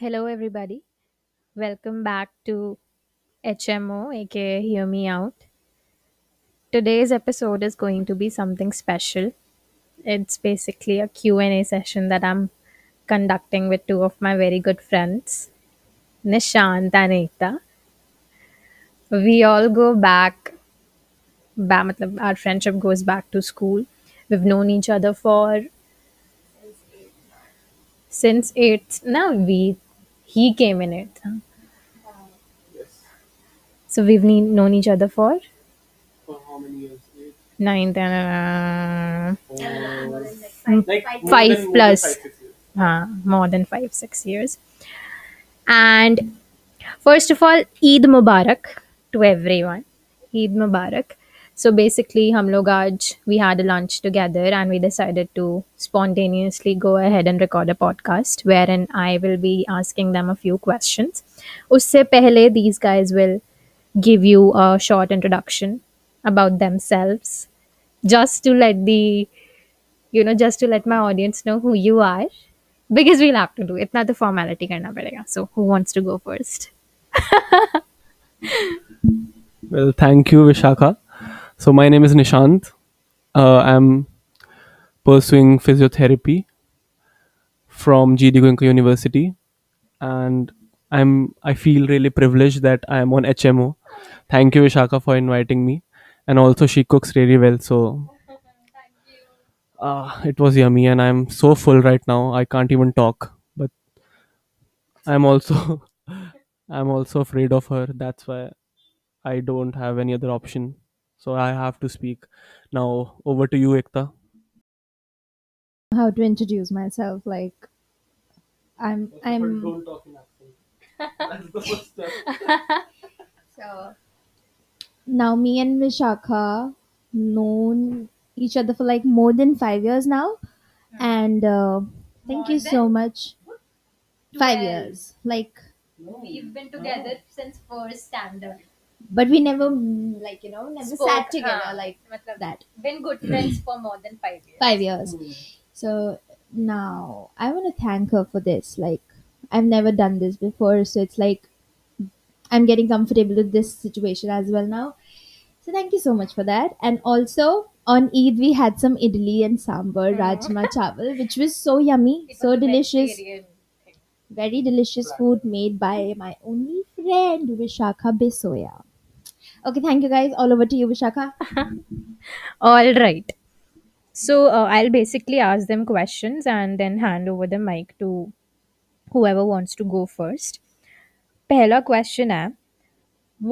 Hello, everybody. Welcome back to HMO, aka Hear Me Out. Today's episode is going to be something special. It's basically a Q&A session that I'm conducting with two of my very good friends, Nishant and Ekta. We all go back, our friendship goes back to school. We've known each other for since 8th. Now we, he came in it. Yes. So we've known each other for For how many years? Eight? ninth and uh, Like more Five more than plus. five, six years. uh, more than five, six years. And first of all, Eid Mubarak to everyone. Eid Mubarak. So basically, hum log aaj, we had a lunch together and we decided to spontaneously go ahead and record a podcast wherein I will be asking them a few questions. Usse pehle, these guys will give you a short introduction about themselves just to let the you know just to let my audience know who you are because we'll have to do it. Not the formality karna padega. So who wants to go first? Well, thank you, Vishakha. So my name is Nishant. Uh, I'm pursuing physiotherapy from GD Goenka University, and I'm I feel really privileged that I am on HMO. Thank you, Vishakha, for inviting me, and also she cooks really well. So uh, it was yummy, and I'm so full right now. I can't even talk, but I'm also I'm also afraid of her. That's why I don't have any other option. So I have to speak. Now over to you, Ekta. how to introduce myself like i'm i'm Don't talk in accent. That's the first step. so now me and vishakha known each other for like more than five years now and uh, thank you so much five years like We've been together since first standard. But we never mm, like you know never Spoke, sat together हाँ, like matlab, that. Been good friends for more than five years. five years. So now i want to thank her for this. Like i've never done this before. So it's like i'm getting comfortable with this situation as well now. So thank you so much for that. And also on eid we had some idli and sambar Mm. rajma chawal which was so yummy It so delicious. very delicious food made by my only friend vishakha besoya Okay, thank you guys. All over to you, Vishakha. All right. So uh, I'll basically ask them questions and then hand over the mic to whoever wants to go first. पहला question है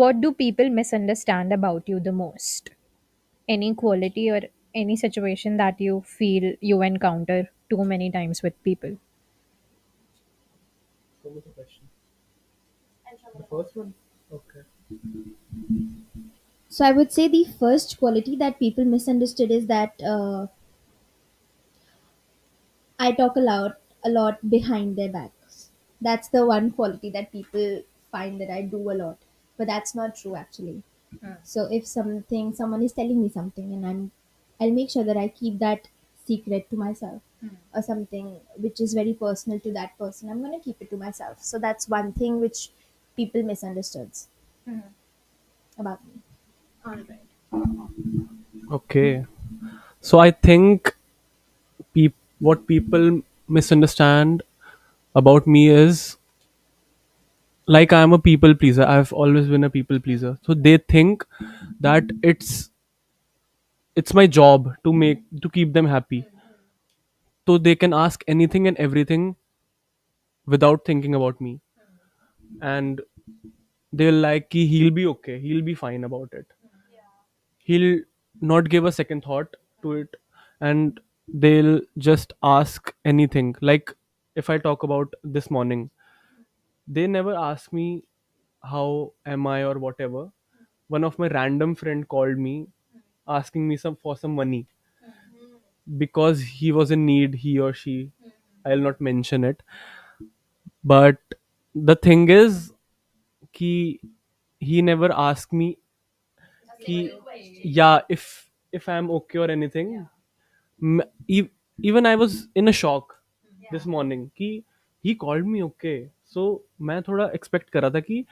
what do people misunderstand about you the most? Any quality or any situation that you feel you encounter too many times with people? What was the question? The first one? Okay. So I would say the first quality that people misunderstood is that uh, I talk a lot, a lot behind their backs. That's the one quality that people find that I do a lot, but that's not true actually. Hmm. So if something, someone is telling me something, and I'm, I'll make sure that I keep that secret to myself, Hmm. or something which is very personal to that person. I'm gonna keep it to myself. So that's one thing which people misunderstood about me. Okay. So I think peop- what people misunderstand about me is like I'm a people pleaser. I've always been a people pleaser. So they think that it's it's my job to make to keep them happy. So they can ask anything and everything without thinking about me. And they'll like he'll be okay, he'll be fine about it. He'll not give a second thought to it and they'll just ask anything. Like if I talk about this morning, they never ask me how am I or whatever. One of my random friend called me asking me some for some money because he was in need, he or she. I'll not mention it. But the thing is, he he never asked me he yeah if i'm okay or anything M- e- even i was in a shock this morning he he called me okay so मैं थोड़ा expect कर रहा था कि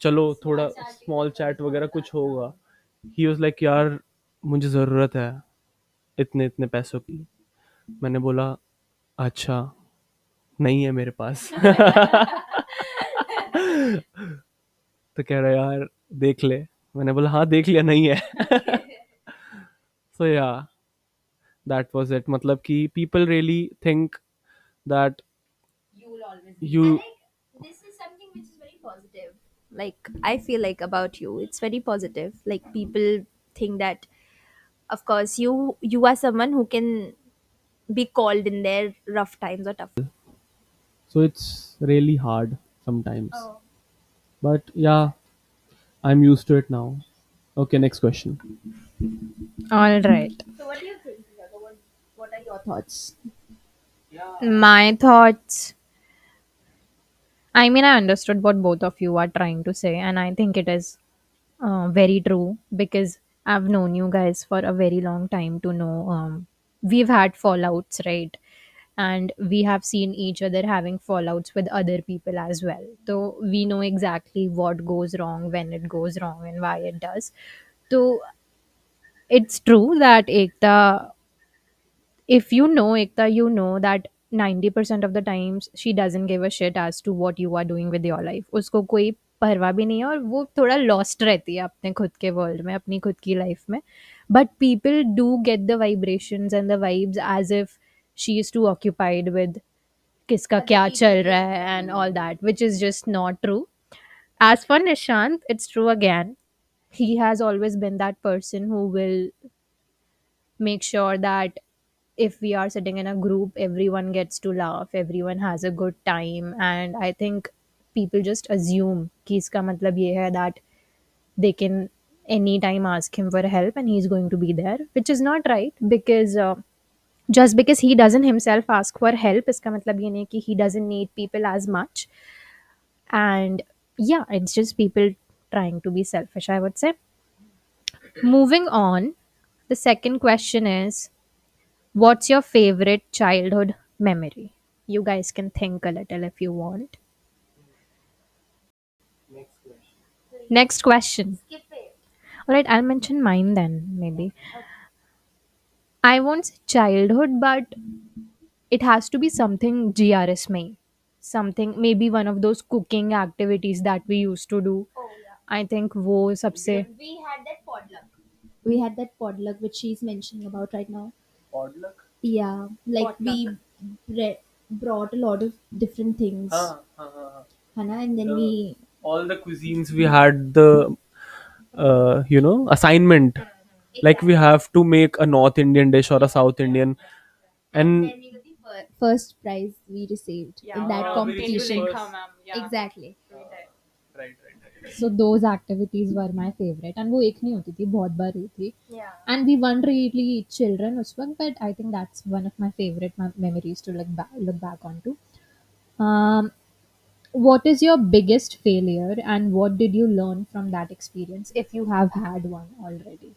चलो थोड़ा small chat वगैरह कुछ होगा। ही वॉज़ लाइक यार मुझे ज़रूरत है इतने इतने पैसों की। मैंने बोला अच्छा नहीं है मेरे पास। तो कह रहा यार देख ले। मैंने बोला हाँ देख लिया नहीं है सो या दैट वाज इट मतलब कि people really think that You this is something which is very positive. like i feel like about you it's very positive like people think that of course you you are someone who can be called in their rough times or tough so it's really hard sometimes oh. but yeah i'm used to it now okay next question all right So, what do you think? Priyanka? What, what are your thoughts? my thoughts i mean i understood what both of you are trying to say and i think it is uh, very true because i've known you guys for a very long time to know um, we've had fallouts right and we have seen each other having fallouts with other people as well so we know exactly what goes wrong when it goes wrong and why it does so it's true that ekta if you know Ekta, you know that 90% of the times she doesn't give a shit as to what you are doing with your life. उसको कोई परवाह भी नहीं है और वो थोड़ा lost रहती है अपने खुद के वर्ल्ड में अपनी खुद की लाइफ में but people do get the vibrations and the vibes as if she is to occupied with किसका क्या चल रहा है and all that which is just not true as for nishant it's true again he has always been that person who will make sure that if we are sitting in a group everyone gets to laugh everyone has a good time and i think people just assume कि इसका मतलब ये है that they can anytime ask him for help and he's going to be there which is not right because uh, just because he doesn't himself ask for help इसका मतलब ये नहीं कि he doesn't need people as much and yeah it's just people trying to be selfish i would say moving on the second question is what's your favorite childhood memory you guys can think a little if you want next question Skip it. all right i'll mention mine then maybe i won't say childhood but it has to be something grs mein something maybe one of those cooking activities that we used to do Oh, yeah. i think wo sabse We had that podluck. We had that podluck which she's mentioning about right now. Podluck? Yeah, like we bre- brought a lot of different things, Hannah, and then we all the cuisines we had the uh, you know assignment like we have to make a north indian dish or a south indian and then we got the fir- first prize we received in that Ah, competition. very Exactly. so those activities were my favorite and वो एक नहीं होती थी बहुत बार हुई थी and we weren't really children उस वक्त but I think that's one of my favorite me- memories to look back look back onto um, what is your biggest failure and what did you learn from that experience if you have had one already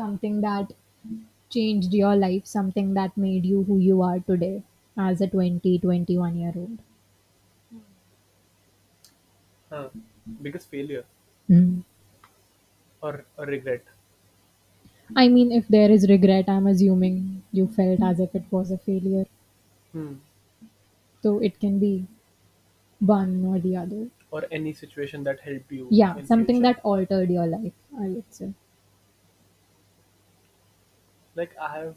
Something that changed your life something that made you who you are today as a 20 21 year old uh, biggest failure Mm. or a regret I mean, if there is regret, I'm assuming you felt as if it was a failure. hmm. So it can be one or the other. or any situation that helped you Yeah, in something future. that altered your life, I would say. Like I have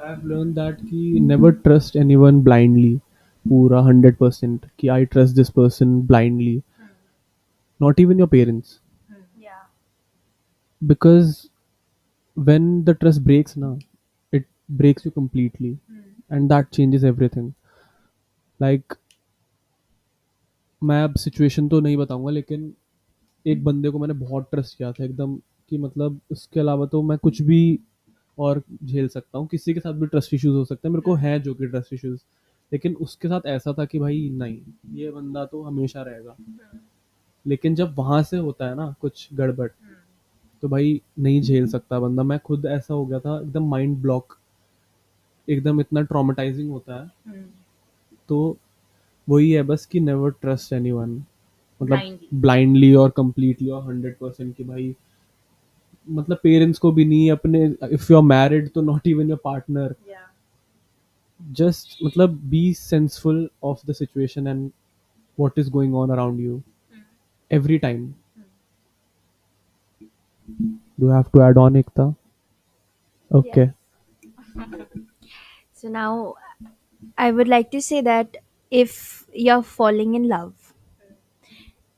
I have learn that कि never trust anyone blindly पूरा hundred percent कि I trust this person blindly not even your parents because when the trust breaks ना it breaks you completely and that changes everything like मैं अब situation तो नहीं बताऊँगा लेकिन एक बंदे को मैंने बहुत ट्रस्ट किया था एकदम कि मतलब उसके अलावा तो मैं कुछ भी और झेल सकता हूँ। किसी के साथ भी ट्रस्ट इश्यूज़ हो सकते हैं। मेरे को है जो कि ट्रस्ट इश्यूज़ लेकिन उसके साथ ऐसा था कि भाई नहीं ये बंदा तो हमेशा रहेगा। लेकिन जब वहाँ से होता है ना कुछ गड़बड़ तो भाई नहीं झेल सकता बंदा। मैं खुद ऐसा हो गया था एकदम माइंड ब्लॉक एकदम इतना ट्रॉमेटाइजिंग होता है। तो वही है बस कि नेवर ट्रस्ट एनीवन मतलब ब्लाइंडली और कंप्लीटली और हंड्रेड परसेंट कि भाई मतलब पेरेंट्स को भी नहीं अपने इफ यू आर मैरिड तो not even your partner just मतलब be senseful of the situation and what is going on around you every time do you have to add on Ekta? okay So now I would like to say that if you're falling in love,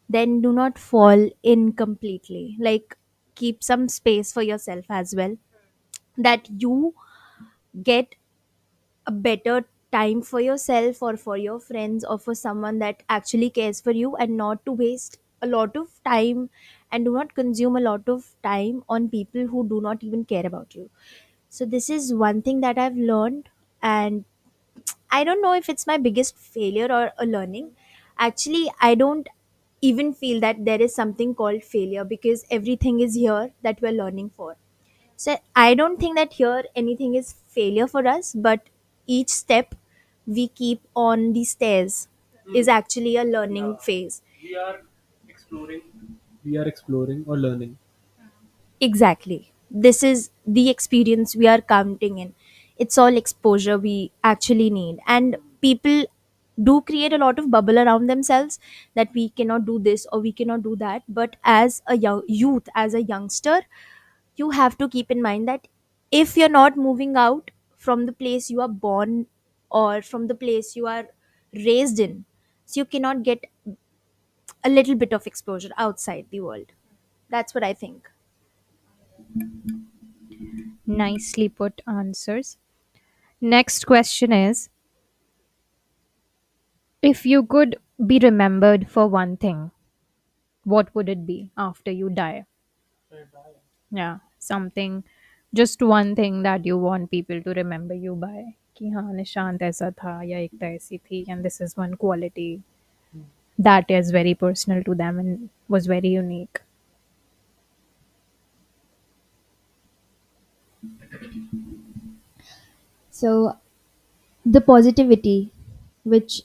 then do not fall in completely. Like keep some space for yourself as well. That you get a better time for yourself or for your friends or for someone that actually cares for you and not to waste a lot of time and do not consume a lot of time on people who do not even care about you. So this is one thing that I've learned and I don't know if it's my biggest failure or a learning. Actually, I don't even feel that there is something called failure because everything is here that we're learning for. So I don't think that here anything is failure for us, but each step we keep on the stairs hmm. is actually a learning phase. we are exploring we are exploring or learning Exactly. This is the experience we are counting in. It's all exposure we actually need. And people do create a lot of bubble around themselves that we cannot do this or we cannot do that. But as a young youth, as a youngster, you have to keep in mind that if you're not moving out from the place you are born or from the place you are raised in, so you cannot get a little bit of exposure outside the world. That's what I think. Nicely put answers. Next question is If you could be remembered for one thing, what would it be after you die? Yeah, something, just one thing that you want people to remember you by. कि हाँ निशांत ऐसा था या एकता ऐसी थी and this is one quality that is very personal to them and was very unique. So, the positivity which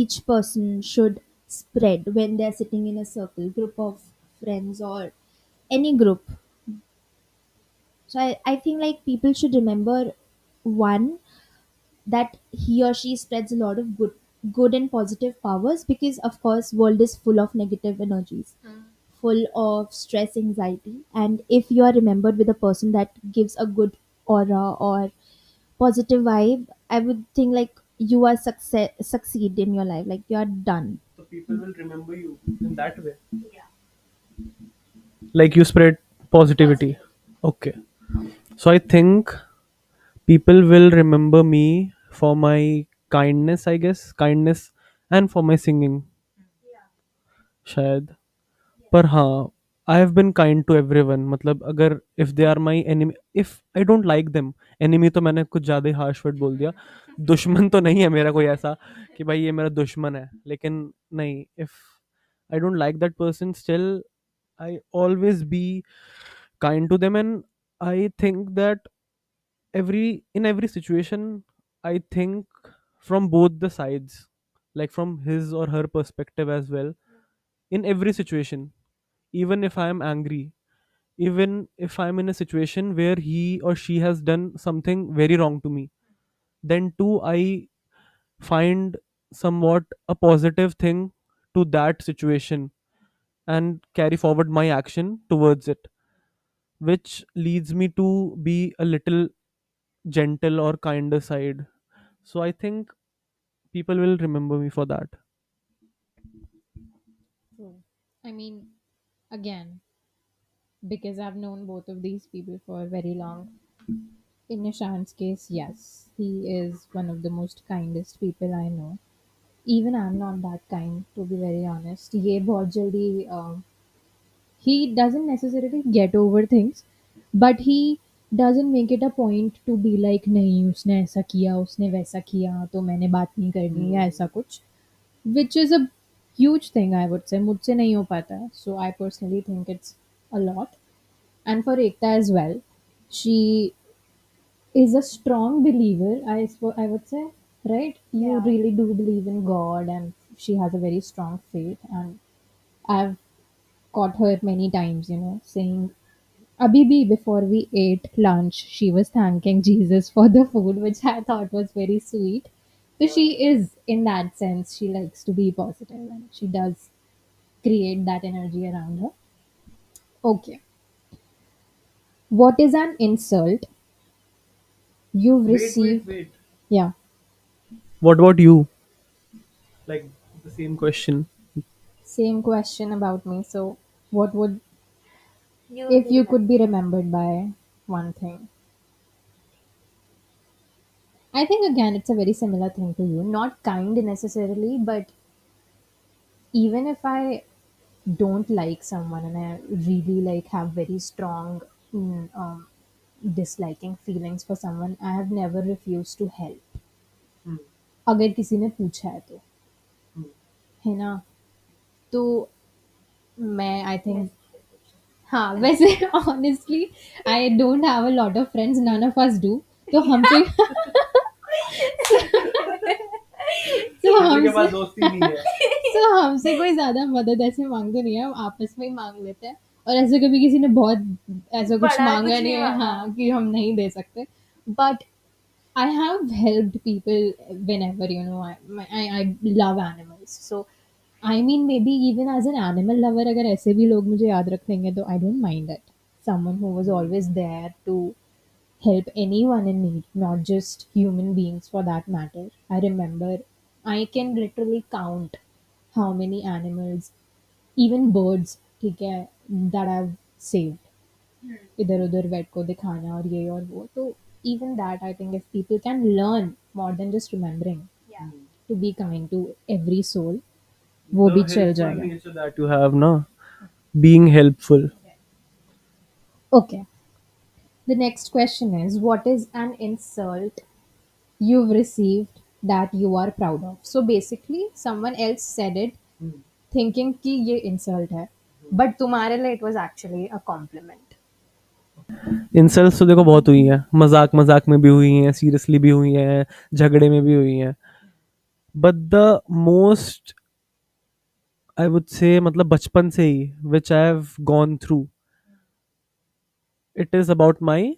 each person should spread when they're sitting in a circle, group of friends, or any group. So, I, I think like people should remember one that he or she spreads a lot of good good and positive powers because of course world is full of negative energies hmm. full of stress anxiety and if you are remembered with a person that gives a good aura or positive vibe i would think like you are success succeed in your life like you are done so people will remember you in that way like you spread positivity okay so i think people will remember me for my kindness i guess kindness and for my singing शायद पर हाँ I have been kind to everyone मतलब अगर if they are my enemy if I don't like them enemy तो मैंने कुछ ज़्यादा ही harsh word बोल दिया। दुश्मन तो नहीं है मेरा कोई ऐसा कि भाई ये मेरा दुश्मन है। लेकिन नहीं if I don't like that person still I always be kind to them and I think that every in every situation I think from both the sides like from his और her perspective as well in every situation. Even if i am angry even if i'm in a situation where he or she has done something very wrong to me then too i find somewhat a positive thing to that situation and carry forward my action towards it which leads me to be a little gentle or kinder side so i think people will remember me for that. I mean, again because I've known both of these people for very long. In Nishant's case, yes, he is one of the most kindest people I know. Even I'm not that kind, to be very honest. ये बहुत uh, he doesn't necessarily get over things, but he doesn't make it a point to be like "Nahi, usne ऐसा किया usne वैसा किया तो maine baat nahi करनी या ऐसा which is a huge thing i would say. mujhse nahi ho pata so i personally think it's a lot. And for ekta as well she is a strong believer i i would say right? You really do believe in god and she has a very strong faith and i've caught her many times you know saying abhi bhi before we ate lunch she was thanking jesus for the food which i thought was very sweet. So she is, in that sense, she likes to be positive and she does create that energy around her. Okay. What is an insult you've received? wait. Yeah. What about you? Like the same question. Same question about me. So, what would, if you could be remembered by one thing? I think again, it's a very similar thing to you. Not kind necessarily, but even if I don't like someone and I really like have very strong mm, um, disliking feelings for someone, I have never refused to help. अगर किसी ने पूछा है तो है ना तो मैं आई थिंक हाँ वैसे honestly I don't have a lot of friends none of us do तो हमसे तो हमसे तो हमसे कोई ज़्यादा मदद ऐसे मांगते नहीं है हम आपस में ही मांग लेते हैं। और ऐसे कभी किसी ने बहुत ऐसा कुछ मांगा नहीं है हाँ कि हम नहीं दे सकते। But I have help people whenever you know I I love animals so I mean maybe even as an animal lover अगर ऐसे भी लोग मुझे याद रख लेंगे तो I don't mind that someone who was always there to help anyone in need, not just human beings for that matter. I remember I can literally count how many animals, even birds, ठीक है, that I've saved. इधर उधर wait को दिखाना और ये और वो तो even that I think if people can learn more than just remembering to be kind to every soul वो भी चल जाएगा nature that you have, no? Being helpful. okay the next question is what is an insult you've received that you are proud of so basically someone else said it thinking कि ये insult है But तुम्हारे लिए it was actually a compliment. Insults तो देखो बहुत हुई हैं मज़ाक मज़ाक में भी हुई हैं सीरियसली भी हुई हैं झगड़े में भी हुई हैं but the most I would say मतलब बचपन से ही which I have gone through it is about my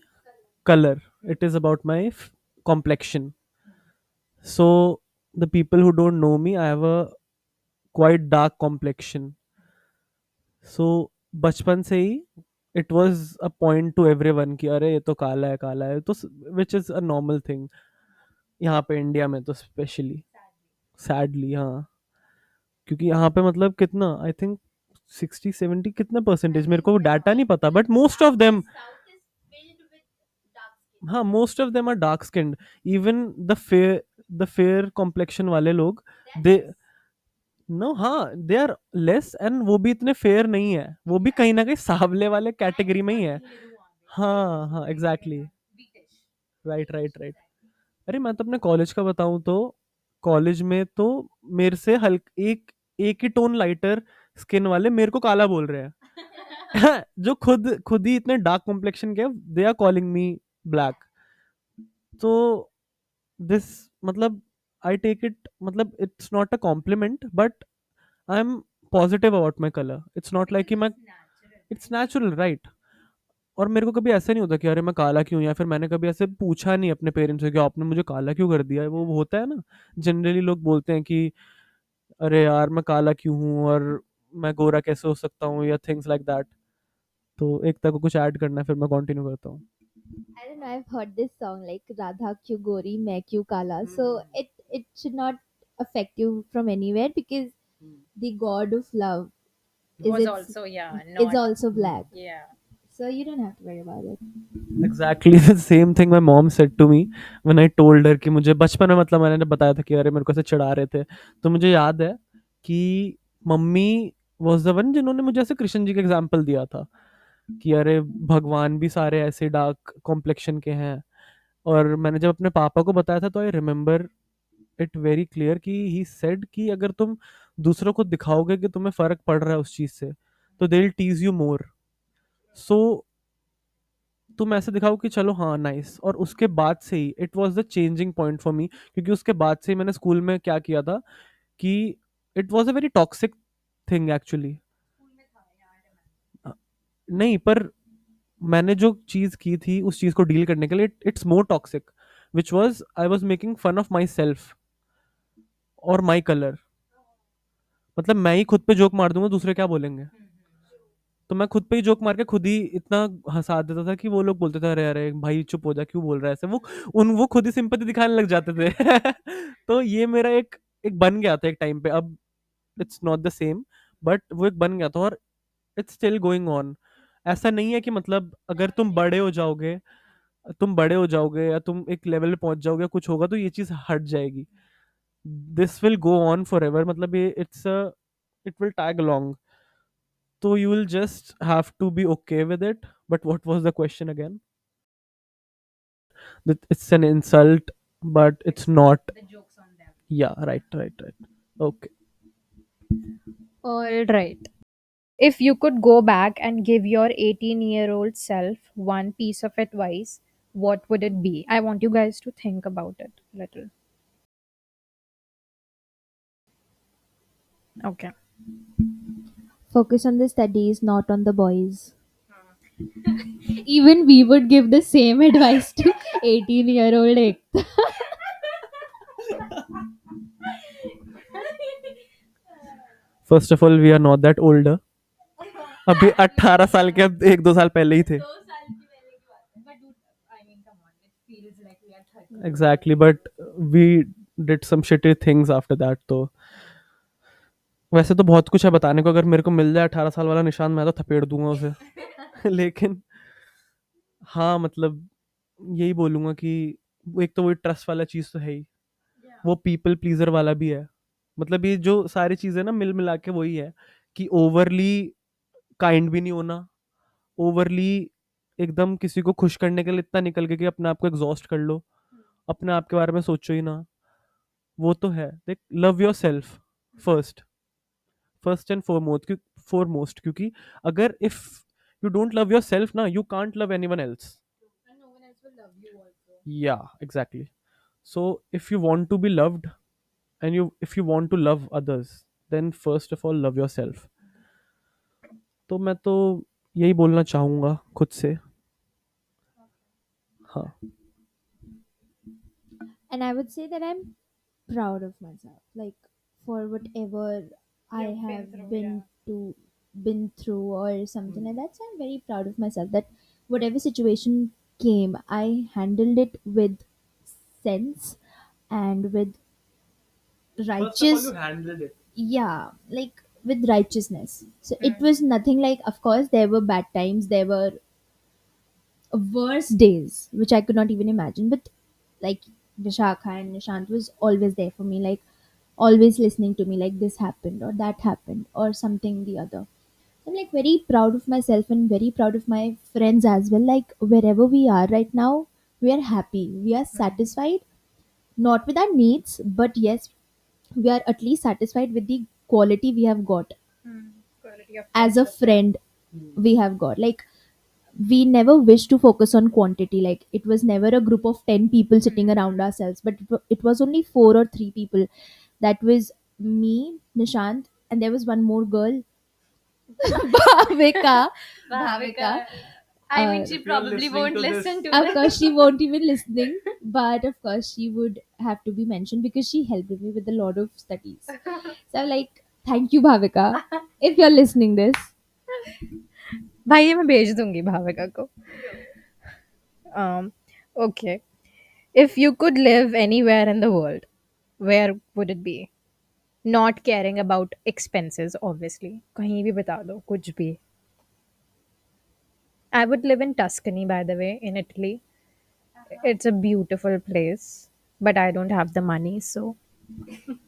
colour it is about my complexion so the people who don't know me I a quite dark complexion so बचपन से ही it was a point to everyone की अरे, ये तो काला है काला है। तो which is a normal thing यहाँ पे इंडिया में तो स्पेशली सैडली हाँ। क्योंकि यहाँ पे मतलब कितना आई थिंक सिक्सटी सेवेंटी कितना परसेंटेज मेरे को डाटा नहीं पता बट मोस्ट ऑफ़ देम हाँ most of them are dark skinned even the fair the fair complexion वाले लोग दे नो हाँ दे आर लेस एंड वो भी इतने फेयर नहीं है। वो भी कहीं ना कहीं सावले वाले कैटेगरी में ही है। हाँ हाँ एग्जैक्टली राइट राइट राइट अरे मैं तो अपने कॉलेज का बताऊँ तो कॉलेज में तो मेरे से हल्क एक एक ही टोन लाइटर स्किन वाले मेरे को काला बोल रहे हैं। जो खुद खुद ही इतने डार्क कॉम्प्लेक्शन के they are calling me black तो दिस मतलब आई टेक इट मतलब it's not a compliment but I am positive about my colour it's not like कि मैं इट्स नेचुरल राइट और मेरे को कभी ऐसा नहीं होता कि अरे मैं काला क्यों या फिर मैंने कभी ऐसे पूछा नहीं अपने पेरेंट्स से कि आपने मुझे काला क्यों कर दिया वो होता है ना। जनरली लोग बोलते हैं कि अरे यार मैं काला क्यों हूँ? और मैं गोरा कैसे हो सकता हूँ या थिंग्स लाइक दैट तो एक तक कुछ ऐड करना है फिर मैं कंटिन्यू करता हूँ I don't know. I've heard this song like Radha Kyu Gori, Main Kyu Kala. So it it should not affect you from anywhere because the God of love is was it's- also yeah. not, is also black. yeah. So you don't have to worry about it. Exactly the same thing my mom said to me when I told her कि मुझे बचपन में मतलब मैंने बताया था कि अरे मेरे को ऐसे चिढ़ा रहे थे तो मुझे याद है कि मम्मी वॉज़ द वन जिन्होंने मुझे ऐसे कृष्ण जी का एग्ज़ाम्पल दिया था कि अरे, भगवान भी सारे ऐसे डार्क कॉम्प्लेक्शन के हैं। और मैंने जब अपने पापा को बताया था तो I remember it very clear कि ही सेड कि अगर तुम दूसरों को दिखाओगे कि तुम्हें फ़र्क पड़ रहा है उस चीज़ से तो दे टीज यू मोर सो तुम ऐसे दिखाओ कि चलो हाँ नाइस और उसके बाद से ही it was the changing point for me क्योंकि उसके बाद से ही मैंने स्कूल में क्या किया था कि it was a very toxic thing actually नहीं, पर मैंने जो चीज़ की थी उस चीज़ को डील करने के लिए it's more toxic which was I was making fun of myself और माई कलर मतलब मैं ही खुद पे जोक मार दूँगा, दूसरे क्या बोलेंगे? तो मैं खुद पे ही जोक मार के खुद ही इतना हंसा देता था कि वो लोग बोलते थे, अरे अरे, भाई चुप हो जा, क्यों बोल रहा है ऐसे? वो, उन, वो खुद ही सिंपति दिखाने लग जाते थे। तो ये मेरा एक एक बन गया था एक टाइम पे। अब it's not the same but वो एक बन गया था और इट्स स्टिल गोइंग ऑन। ऐसा नहीं है कि मतलब अगर तुम बड़े हो जाओगे तुम बड़े हो जाओगे या तुम एक लेवल पे पहुँच जाओगे कुछ होगा तो ये चीज़ हट जाएगी। This will go on forever मतलब ये it's it will tag along तो you will just have to be okay with it but what was the question again? That it's an insult but it's not yeah right right right. Okay. All right. If you could go back and give your 18 year old self one piece of advice, what would it be? I want you guys to think about it a little. Okay. Focus on the studies, not on the boys. Even we would give the same advice to 18 year old Ekta. first of all we are not that old अभी 18 साल के अब एक दो साल पहले ही थे। exactly but we did some shitty things after that तो वैसे तो बहुत कुछ है बताने को अगर मेरे को मिल जाए 18 साल वाला निशान मैं तो थपेड़ दूँगा उसे। लेकिन हाँ मतलब यही बोलूँगा कि एक तो वही ट्रस्ट वाला चीज़ तो है ही। Yeah. वो पीपल प्लीजर वाला भी है। मतलब ये जो सारी चीज़ें ना मिल मिला के वही है कि ओवरली काइंड भी नहीं होना ओवरली एकदम किसी को खुश करने के लिए इतना निकल के कि अपने आप को एग्जॉस्ट कर लो अपने आप के बारे में सोचो ही ना। वो तो है देख love yourself first first and foremost foremost क्योंकि अगर if you don't love yourself ना you can't love anyone else yeah exactly so if you want to be loved and you if you want to love others then first of all love yourself तो मैं तो यही बोलना चाहूंगा खुद से हाँ and I would say that I'm proud of myself, like for whatever I have been to been through or something like that. So I'm very proud of myself that whatever situation came, I handled it with sense and with righteous handled it. Yeah like with righteousness. So it hmm. was nothing like of course there were bad times there were worse days which i could not even imagine. But like vishakha and nishant was always there for me like always listening to me like this happened or that happened or something the other. I'm like very proud of myself and very proud of my friends as well. Like wherever we are right now we are happy. We are hmm. satisfied not with our needs but yes we are at least satisfied with the quality we have got. As a friend we have got. Like we never wish to focus on quantity. Like it was never a group of 10 people sitting hmm. around ourselves but it, it was only four or three people. That was me nishant and there was one more girl. Bhavika. Bhavika I mean, Uh, she probably listening won't to this. listen to of this. course she won't even listening but of course she would have to be mentioned because she helped me with a lot of studies so I'm like thank you bhavika if you're listening this भाई ये मैं भेज दूंगी भाविका को um okay if you could live anywhere in the world where would it be not caring about expenses obviously कहीं भी बता दो कुछ भी I would live in Tuscany by the way in Italy. Uh-huh. It's a beautiful place but I don't have the money so.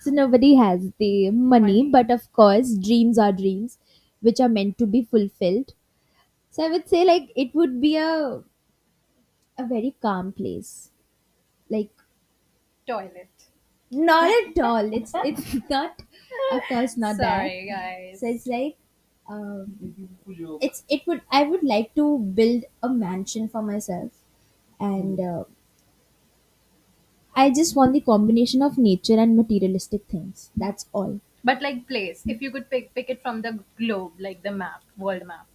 So nobody has the money, but of course dreams are dreams which are meant to be fulfilled. So i would say like it would be a a very calm place. Like toilet. not at all. It's it's not of course not that. Sorry, guys. so it's like Um, it's it would I would like to build a mansion for myself, and uh, I just want the combination of nature and materialistic things. That's all. But like place, if you could pick pick it from the globe, like the map, world map.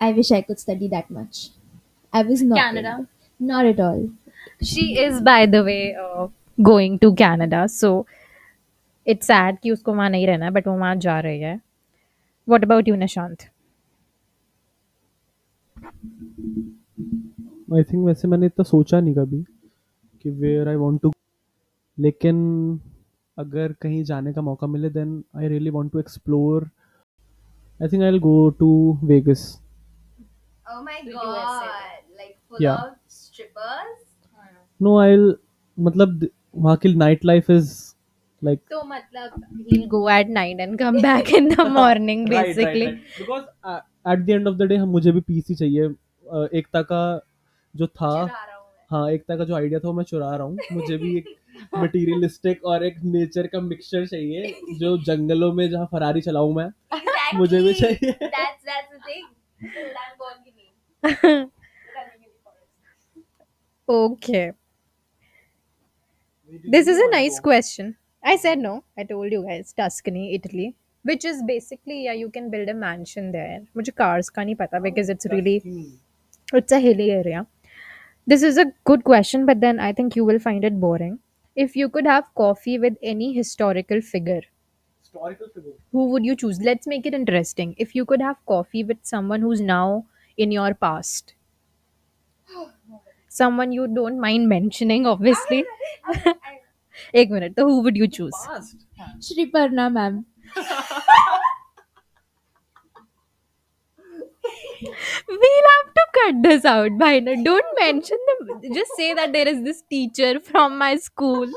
I wish I could study that much. I was not Canada? Not at all. She is, by the way, uh, going to Canada. So it's sad कि उसको वहाँ नहीं रहना है, but वो वहाँ जा रही है. What about you, Nishant? I think वैसे मैंने इतना सोचा नहीं कभी कि वेयर आई वांट टू लेकिन अगर कहीं जाने का मौका मिले then I really want to explore I think I will go to Vegas Oh. No I will मतलब वहाँ की नाइट लाइफ इज़ लाइक तो मतलब he'll go at night and come back in the morning, basically. Because at the end of the day हम मुझे भी piece ही चाहिए। अ, एकता का जो था हाँ एकता का जो आइडिया था वो मैं चुरा रहा हूँ। मुझे भी एक मटेरियलिस्टिक और एक नेचर का मिक्सचर चाहिए जो जंगलों में जहाँ फरारी चलाऊं मैं मुझे भी चाहिए। That's that's the Okay. This is a nice question. I said no. I told you guys. Tuscany, Italy. Which is basically, yeah, you can build a mansion there. मुझे cars का नहीं पता because it's really, it's a hilly area. This is a good question, but then I think you will find it boring. If you could have coffee with any historical figure, who would you choose? Let's make it interesting. If you could have coffee with someone who's now in your past, someone you don't mind mentioning, obviously. एक minute, so who would you choose? Shri Parna ma'am. We'll have to cut this out, Bhaina. Don't mention them. Just say that there is this teacher from my school.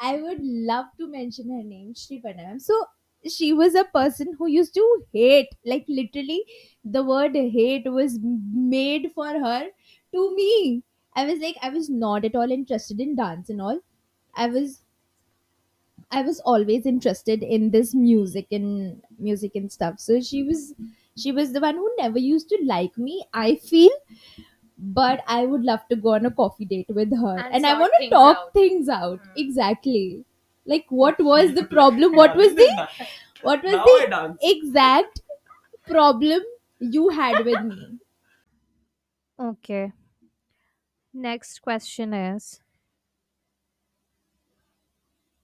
I would love to mention her name, Shri Parna ma'am. So she was a person who used to hate, like literally, the word hate was made for her to me. I was like, I was not at all interested in dance and all. I was I was always interested in this music and music and stuff. So she was she was the one who never used to like me, I feel. But I would love to go on a coffee date with her. And And, I sort want to things talk out. things out. Hmm. Exactly. Like what was the problem? What was the what was the exact problem you had with me? Okay. Next question is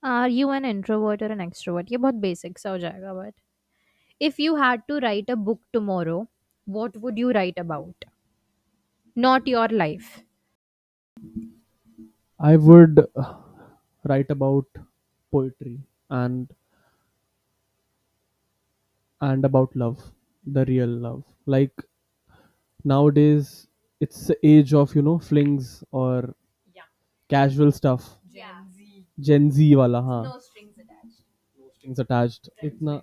Are you an introvert or an extrovert? ये बहुत basic सा हो जाएगा but if you had to write a book tomorrow, what would you write about? Not your life. I would uh, write about poetry and and about love, the real love. Like nowadays, it's the age of you know flings or Yeah. casual stuff. Gen Z वाला हाँ। Strings attached. strings इतना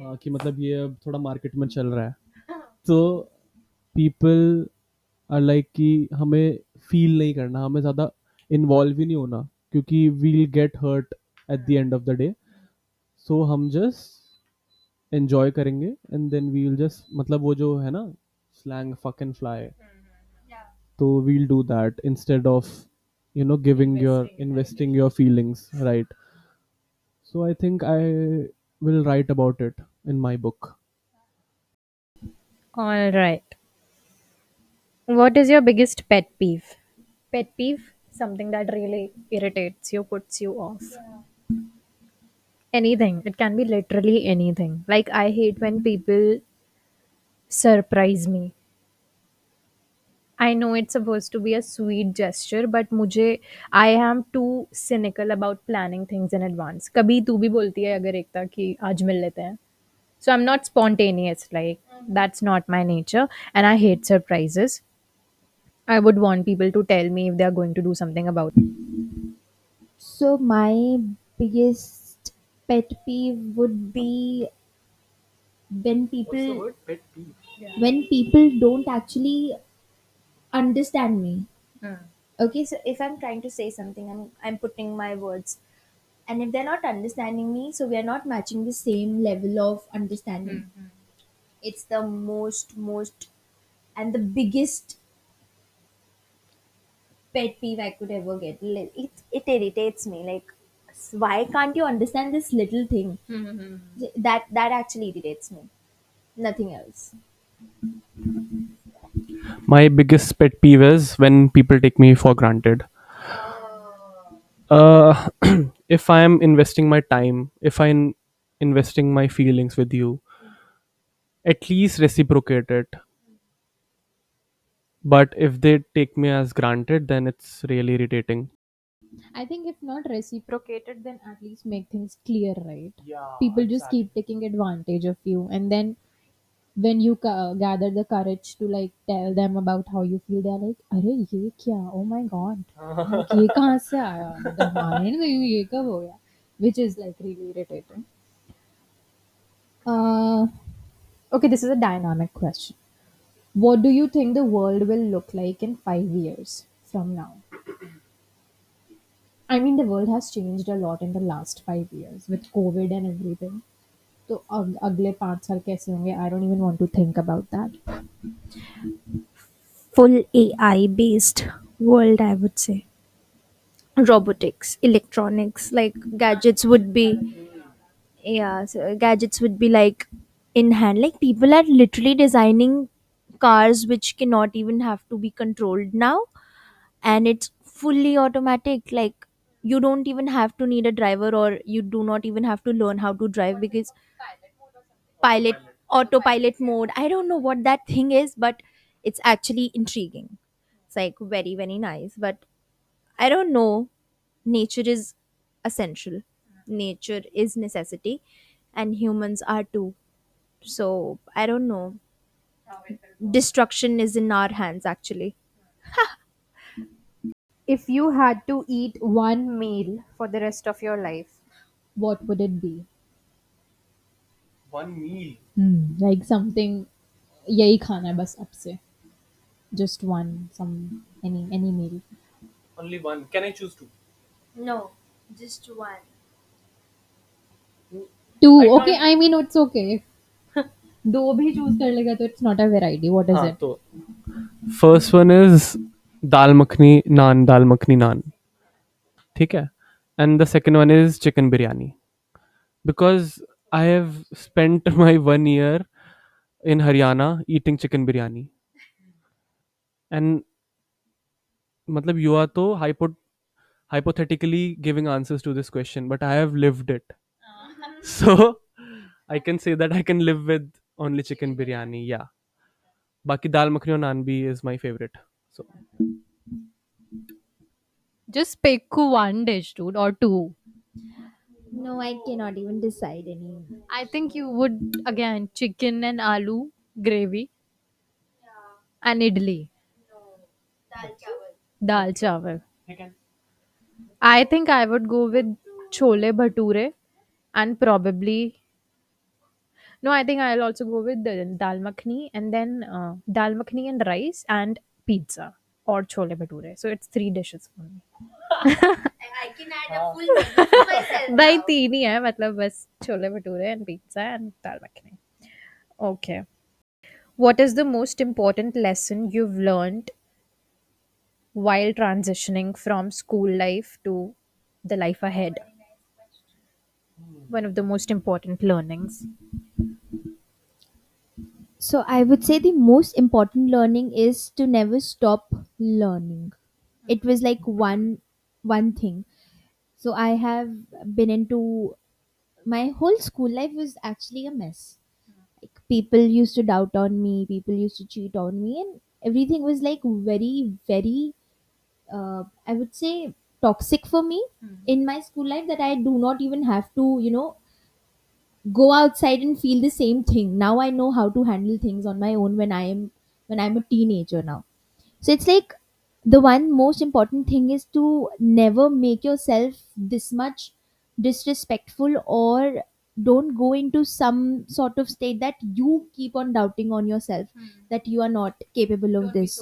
हाँ कि मतलब ये अब थोड़ा market में चल रहा है। तो पीपल आर लाइक कि हमें फील नहीं करना हमें ज़्यादा इन्वॉल्व ही नहीं होना क्योंकि we'll get hurt at the end of the day so हम जस्ट एंजॉय करेंगे and then we will just मतलब वो जो है ना स्लैंग फक एंड फ्लाई तो we'll do that instead of you know giving investing your investing your feelings right? So i think i will write about it in my book. All right. What is your biggest pet peeve? Pet peeve? Something that really irritates you puts you off. Anything. It can be literally anything. Like i hate when people surprise me. I know it's supposed to be a sweet gesture, but मुझे I am too cynical about planning things in advance. कभी तू भी बोलती है अगर एकता कि आज मिल लेते हैं. So I'm not spontaneous, like that's not my nature, and I hate surprises. I would want people to tell me if they are going to do something about it. So my biggest pet peeve would be when people when people don't actually understand me. Hmm. Okay, so if I'm trying to say something, I'm I'm putting my words. And if they're not understanding me so we are not matching the same level of understanding. Hmm, hmm. It's the most most and the biggest pet peeve i could ever get. It, it irritates me like why can't you understand this little thing? That that actually irritates me. Nothing else My biggest pet peeve is when people take me for granted. Uh, if I am investing my time, if I'm investing my feelings with you, at least reciprocate it. But if they take me as granted, then it's really irritating. I think if not reciprocated, then at least make things clear, right? Yeah. People just keep taking advantage of you, and then when you ca- gather the courage to like tell them about how you feel, they're like, "अरे ये क्या? Oh my god! Like, ये कहाँ से आया? मतलब हमारे ने तो ये कब हो गया?" Which is like really irritating. Uh, okay, this is a dynamic question. What do you think the world will look like in five years from now? I mean, the world has changed a lot in the last five years with COVID and everything. तो अगले पाँच साल कैसे होंगे? I don't even want to think about that full A I based world I would say robotics electronics like gadgets would be gadgets would be like in hand like people are literally designing cars which can not even have to be controlled now and it's fully automatic like you don't even have to need a driver or you do not even have to learn how to drive because pilot autopilot mode i don't know what that thing is but it's actually intriguing. It's like very very nice but i don't know. Nature is essential. Nature is necessity and humans are too. So i don't know. Destruction is in our hands actually if you had to eat one meal for the rest of your life what would it be One meal. hmm. like something यही खाना है बस अब से just one some any any meal Only one. Can I choose two? no just one two I okay I mean it's okay दो भी choose कर लेगा तो it's not a variety what is हाँ, it तो फर्स्ट वन इज दाल मखनी नान दाल मखनी नान। ठीक है? And the second one is chicken biryani because I have spent my one year in Haryana eating chicken biryani and मतलब you are तो hypo hypothetically giving answers to this question but I have lived it so I can say that I can live with only chicken biryani या बाकी दाल मखनी और नान भी is my favourite so just pick one dish dude or two no i cannot even decide any I think you would again chicken and aloo gravy and idli, dal chawal. I think I would go with chole bhature and probably no. I think I'll also go with the dal makhni and then uh, dal makhni and rice and pizza or chole bhature. So it's three dishes for me. i can add a full menu for myself भाई now. तीन ही है मतलब बस chole bhature and pizza and dal makhani okay what is the most important lesson you've learned while transitioning from school life to the life ahead one of the most important learnings So I would say the most important learning is to never stop learning. It was like one one thing. So I have been into my whole school life was actually a mess. Like people used to doubt on me, people used to cheat on me, and everything was like very very uh, I would say toxic for me in my school life that I do not even have to you know go outside and feel the same thing. Now i know how to handle things on my own when i am when i'm a teenager now. So it's like the one most important thing is to never make yourself this much disrespectful or don't go into some sort of state that you keep on doubting on yourself that you are not capable of this.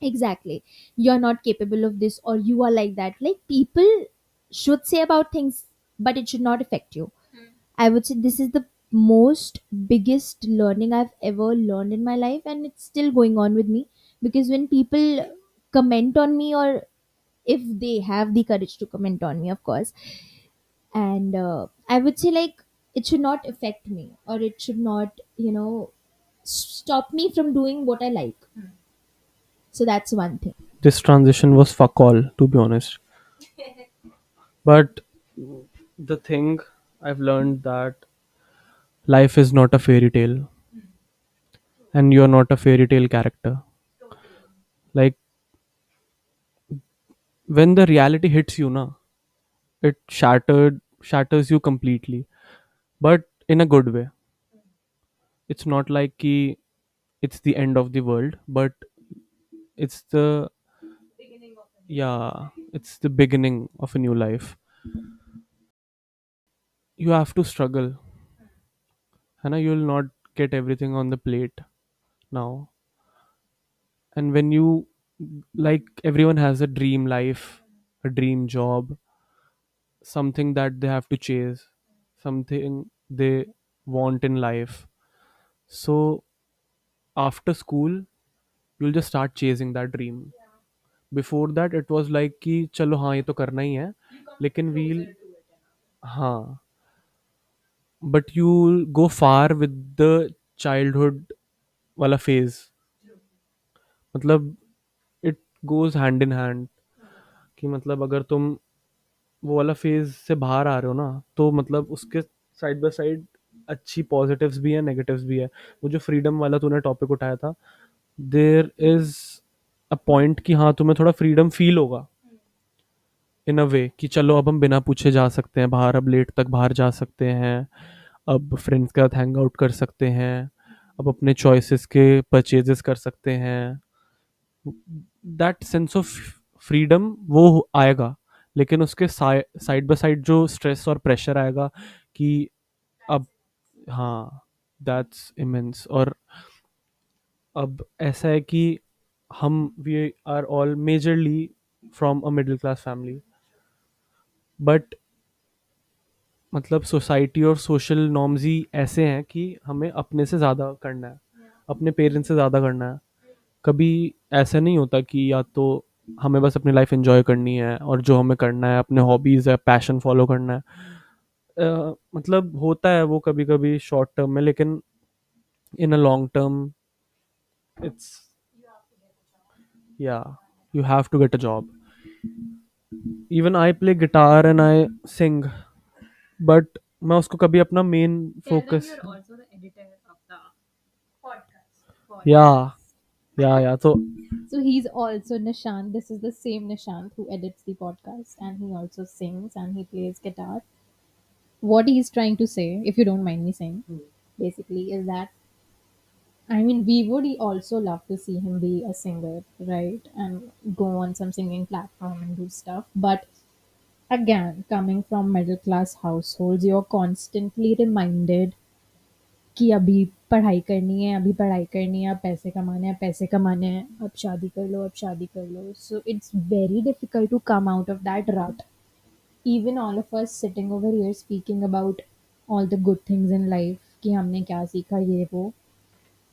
exactly. You're not capable of this or you are like that. Like people should say about things, but it should not affect you. I would say this is the most biggest learning I've ever learned in my life, and it's still going on with me because when people comment on me, or if they have the courage to comment on me, of course, and uh, I would say like it should not affect me, or it should not, you know, stop me from doing what I like. So that's one thing. This transition was fuck all, to be honest. But the thing I've learned that life is not a fairy tale, and you're not a fairy tale character. Like when the reality hits you, na, it shattered shatters you completely, but in a good way. It's not like ki it's the end of the world, but it's the yeah, it's the beginning of a new life You have to struggle, and you'll not get everything on the plate now. And when you like everyone has a dream life, a dream job, something that they have to chase, something they want in life. So after school, you'll just start chasing that dream. Before that, it was like कि चलो हाँ ये तो करना ही है लेकिन we'll हाँ but you'll go far with the childhood वाला फ़ेज़ मतलब it goes hand in hand कि मतलब अगर तुम वो वाला फ़ेज़ से बाहर आ रहे हो ना तो मतलब उसके साइड बाय साइड अच्छी पॉजिटिव्स भी है नेगेटिव्स भी है. वो जो फ्रीडम वाला तूने टॉपिक उठाया था देर इज़ अ पॉइंट कि हाँ तुम्हें थोड़ा फ्रीडम फील होगा. इन अ वे कि चलो अब हम बिना पूछे जा सकते हैं, बाहर अब लेट तक बाहर जा सकते हैं, अब फ्रेंड्स के साथ हैंग आउट कर सकते हैं, अब अपने चॉइसेस के परचेजेस कर सकते हैं। दैट सेंस ऑफ़ फ्रीडम वो आएगा, लेकिन उसके साइड बाय साइड जो स्ट्रेस और प्रेशर आएगा कि अब हाँ दैट्स इमेंस और अब ऐसा है कि हम we are all majorly from a middle class family but मतलब सोसाइटी और सोशल नॉर्म्स ही ऐसे हैं कि हमें अपने से ज़्यादा करना है अपने पेरेंट्स से ज़्यादा करना है। कभी ऐसा नहीं होता कि या तो हमें बस अपनी लाइफ एंजॉय करनी है और जो हमें करना है अपने हॉबीज़ है पैशन फॉलो करना है। अ, मतलब होता है वो कभी कभी शॉर्ट टर्म में लेकिन in a long term it's या you have to get a job even I play guitar and I Singh but मैं उसको कभी अपना मेन फोकस या या या तो So he's also Nishant. This is the same Nishant who edits the podcast and he also sings and he plays guitar. What he's trying to say, if you don't mind me saying, basically, is that I mean, we would also love to see him be a singer, right? And go on some singing platform and do stuff. But again, coming from middle class households, you're constantly reminded कि अभी पढ़ाई करनी है अभी पढ़ाई करनी है अब पैसे कमाने हैं पैसे कमाने हैं अब शादी कर लो अब शादी कर लो so it's very difficult to come out of that रट even all of us sitting over here speaking about all the good things in life कि हमने क्या सीखा ये वो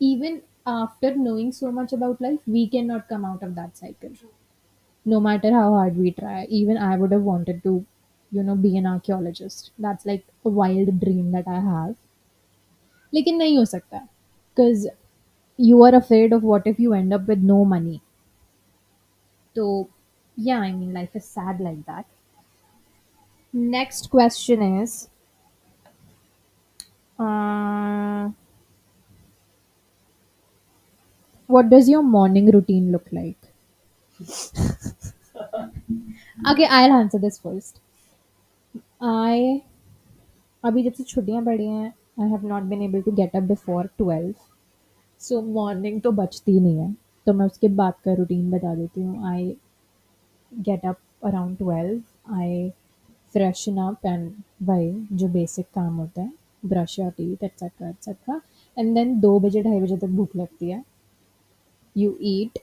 even after knowing so much about life we cannot come out of that cycle no matter how hard we try even i would have wanted to you know be an archaeologist that's like a wild dream that i have लेकिन नहीं हो सकता because you are afraid of what if you end up with no money so yeah i mean life is sad like that next question is uh, what does your morning routine look like? Okay, i'll answer this first. I, अभी जब से छुट्टियाँ पड़ी हैं I have not been able to get up before twelve so morning तो बचती नहीं है। तो मैं उसके बाद का रूटीन बता देती हूँ। I get up around twelve I freshen up and वही जो बेसिक काम होता है brush your teeth etcetera etcetera and then दो बजे, ढाई बजे तक भूख लगती है। यू ईट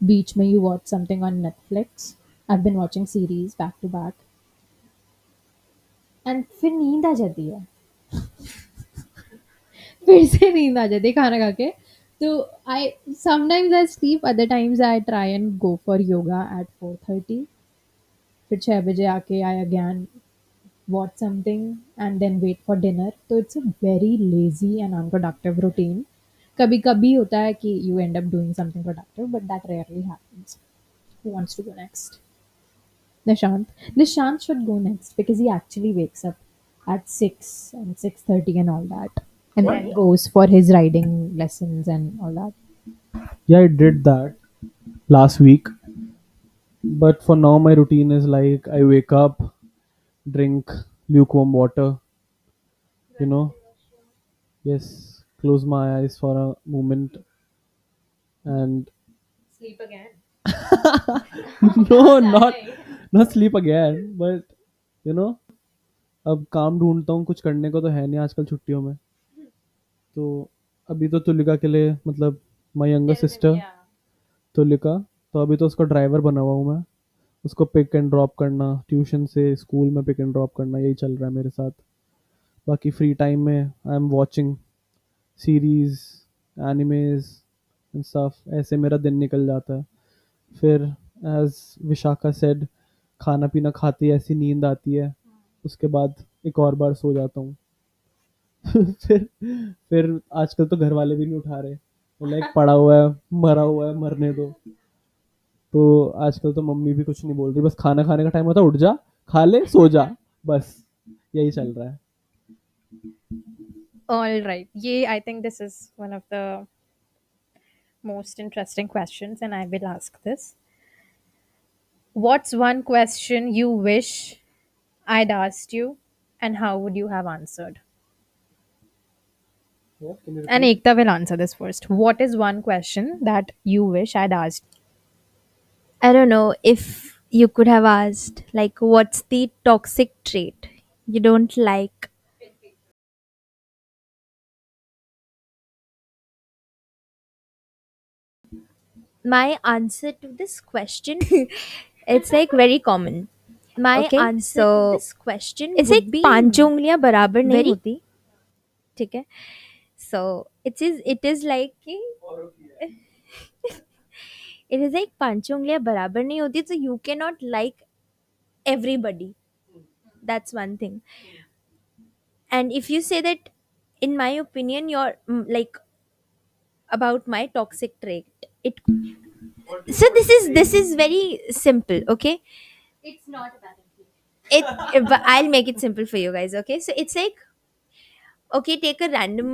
बीच में you watch something on Netflix I been watching series back to back and फिर नींद आ जाती है फिर से नींद आ जाती है खाना खा के तो I sometimes I sleep other times I try and go for yoga eight four thirty फिर छः बजे आके आई again watch something and then wait for dinner तो it's a very lazy and unproductive routine कभी कभी होता है कि you end up doing something productive but that rarely happens who wants to go next Nishant Nishant should go next because he actually wakes up at 6 and 6.30 and all that and then goes for his riding lessons and all that Yeah, I did that last week. But for now, my routine is like I wake up, drink lukewarm water, you know. Yes, Close my eyes for a moment and Sleep again. no, not not sleep again, but you know, अब काम ढूंढता हूँ कुछ करने को तो है नहीं आजकल छुट्टियों में। तो अभी तो तुलिका के लिए मतलब माई यंगर सिस्टर तुलिका तो अभी तो उसका ड्राइवर बना हुआ हूँ मैं। उसको पिक एंड ड्रॉप करना ट्यूशन से स्कूल में पिक एंड ड्रॉप करना यही चल रहा है मेरे साथ। बाकी फ्री टाइम में I am watching series animes and stuff ऐसे मेरा दिन निकल जाता है। फिर एज विशाखा सेड खाना पीना खाती ऐसी नींद आती है। उसके बाद एक और बार सो जाता हूँ। फिर फिर आजकल तो घर वाले भी नहीं उठा रहे। लाइक पड़ा हुआ है, मरा हुआ है मरने दो। तो आजकल तो मम्मी भी कुछ नहीं बोल रही, बस खाना खाने का टाइम होता उठ जा, खा ले, सो जा, बस, यही चल रहा है। All right. Yeah, I think this is one of the most interesting questions, and I will ask this. What's one question you wish I'd asked you, and how would you have answered? And Ekta will answer this first. What is one question that you wish I'd asked? I don't know if you could have asked, like, what's the toxic trait you don't like? My answer to this question, it's like very common. My Okay, answer so to this question it's would like be पांच उंगलियां बराबर नहीं very- होती ठीक है so it is it is like कि it is like पांच उंगलियां बराबर नहीं होती so you cannot like everybody that's one thing and if you say that in my opinion you're mm, like about my toxic trait it so this is this is very simple okay? It's not about it but i'll make it simple for you guys okay? So it's like okay take a random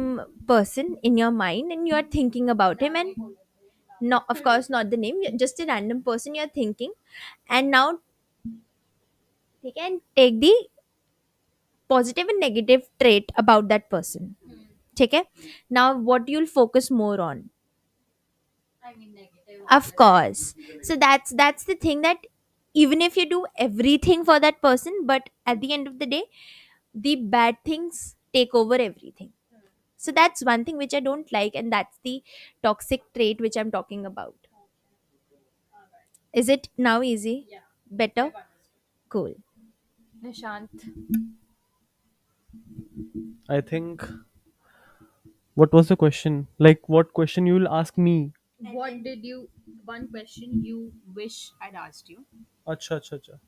person in your mind and you are thinking about him and no of course not the name just a random person you're thinking. And now you can take the positive and negative trait about that person okay? Now what you'll focus more on of course. So that's that's the thing that even if you do everything for that person but at the end of the day the bad things take over everything. So that's one thing which i don't like and that's the toxic trait which i'm talking about. Is it now easy? Better? Cool. Nishant. I think. What was the question? Like, what question you will ask me? What did you, one question you wish I'd asked you, Acha, acha, acha.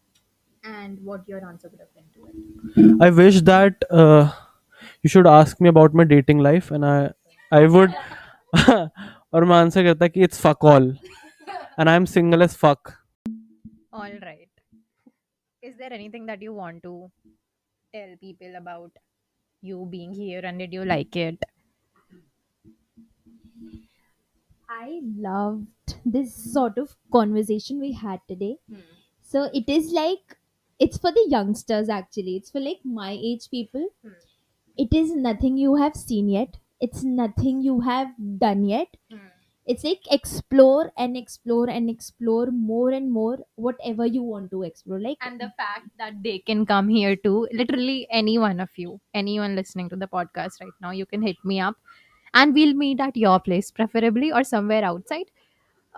and what your answer would have been to it? I wish that uh, you should ask me about my dating life, and I, I would, और मैं answer करता कि it's fuck all, and I'm single as fuck. All right. Is there anything that you want to tell people about you being here and did you like it? I loved this sort of conversation we had today. So it is like it's for the youngsters actually. It's for like my age people. Hmm. It is nothing you have seen yet. It's nothing you have done yet. It's like explore and explore and explore more and more whatever you want to explore. Like And the fact that they can come here too, literally any one of you, anyone listening to the podcast right now, you can hit me up and we'll meet at your place, preferably or somewhere outside.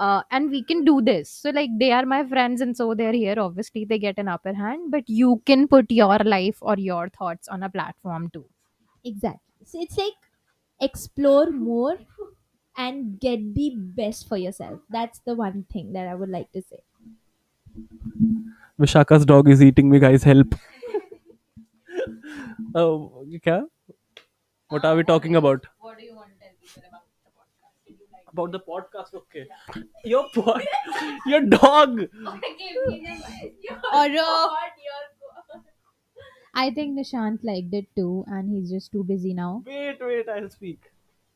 uh, and we can do this so like they are my friends and so they're here obviously they get an upper hand but you can put your life or your thoughts on a platform too Exactly. So it's like explore more and get the best for yourself. That's the one thing that I would like to say. Vishakha's dog is eating me, guys. Help. Oh, kya? What are we talking about? What do you want to tell people about the podcast? Did you like About the podcast, okay. Your pod, your dog. I think Nishant liked it too, and he's just too busy now. Wait, wait, I'll speak.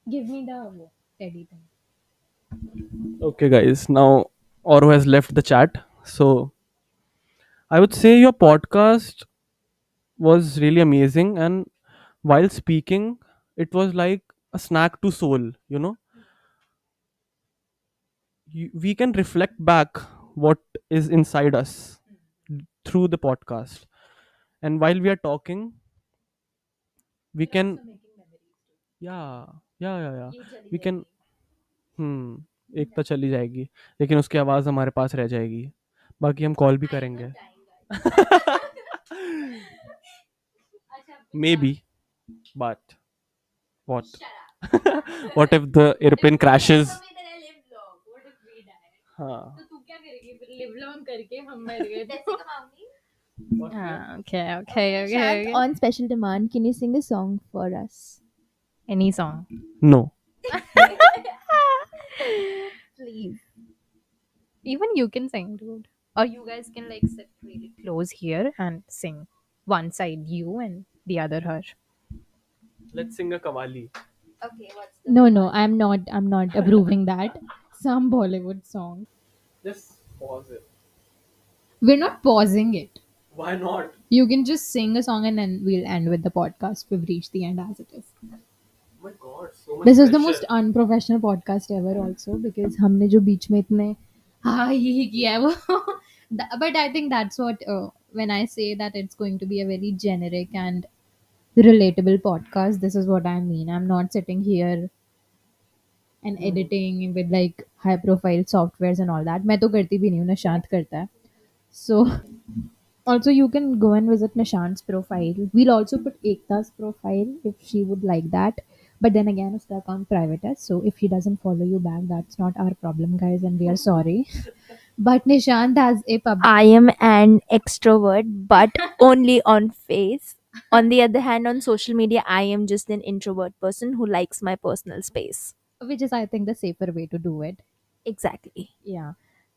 Give me the teddy thing. Okay, guys. Now Oro has left the chat, so I would say your podcast was really amazing, and while speaking, it was like a snack to soul. You know, you, we can reflect back what is inside us through the podcast, and while we are talking, we can yeah yeah yeah yeah we can हम्म एक तो चली जाएगी लेकिन उसकी आवाज़ हमारे पास रह जाएगी बाकी हम कॉल भी करेंगे maybe but what what if the airplane crashes हाँ तू क्या करेगी फिर लिव लॉन्ग करके हम मर गए Ah, okay okay okay, Shant, okay. on special demand, can you sing a song for us? any song no Please. even you can sing dude or you guys can like sit really close here and sing one side you and the other her let's sing a kawali Okay, what's No, no, I'm not. I'm not approving that. Some Bollywood song. just pause it We're not pausing it. why not You can just sing a song and then we'll end with the podcast. We've reached the end as it is. oh my god so much This is the pressure. most unprofessional podcast ever, also because हमने जो बीच में इतने हाँ ये ही किया है वो but I think that's what uh, when I say that it's going to be a very generic and relatable podcast. This is what I mean. I'm not sitting here and editing with like high profile softwares and all that. मैं तो करती भी नहीं हूँ निशांत करता है. So also you can go and visit Nishant's profile. We'll also put Ekta's profile if she would like that. But then again, उसका account private है. So if he doesn't follow you back, that's not our problem, guys, and we are sorry. but Nishant has a public. I am an extrovert, but only on face. On the other hand, on social media, I am just an introvert person who likes my personal space. which is I think the safer way to do it. Exactly. Yeah.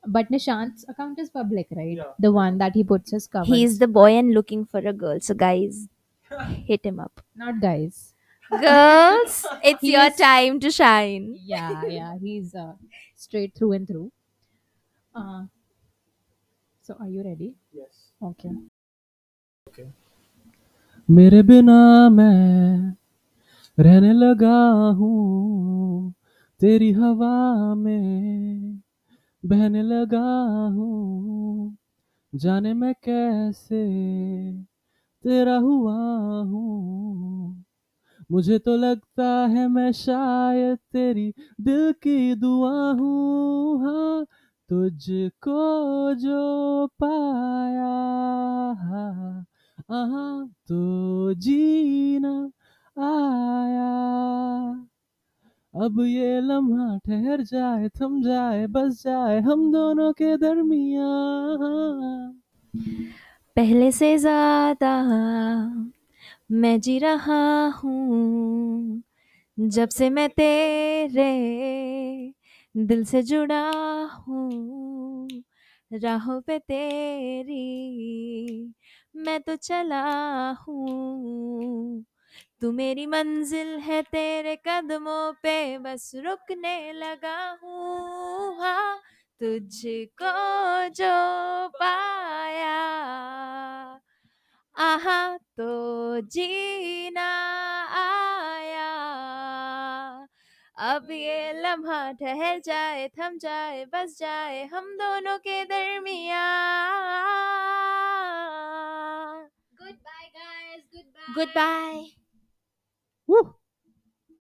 But Nishant's account is public, right? Yeah. The one that he puts his covers. He's the boy and looking for a girl. So, guys, hit him up. not guys. Girls, it's your He's- time to shine. Yeah, yeah. He's uh, straight through and through. Uh, so are you ready? yes Okay. मेरे बिना मैं रहने लगा हूँ, तेरी हवा में बहने लगा हूँ। जाने मैं कैसे तेरा हुआ हूँ? मुझे तो लगता है मैं शायद तेरी दिल की दुआ हूँ। हाँ तुझको जो पाया आहा तो जीना आया। अब ये लम्हा ठहर जाए, थम जाए, बस जाए, हम दोनों के दरमियान। पहले से ज़्यादा मैं जी रहा हूँ, जब से मैं तेरे दिल से जुड़ा हूँ, राहों पे तेरी मैं तो चला हूँ। तू मेरी मंजिल है तेरे कदमों पे बस रुकने लगा हूँ हाँ तुझको जो पाया आहा तो जीना आया अब ये लम्हा ठहर जाए थम जाए बस जाए हम दोनों के दरमियान Goodbye, guys. Goodbye. Goodbye Woo.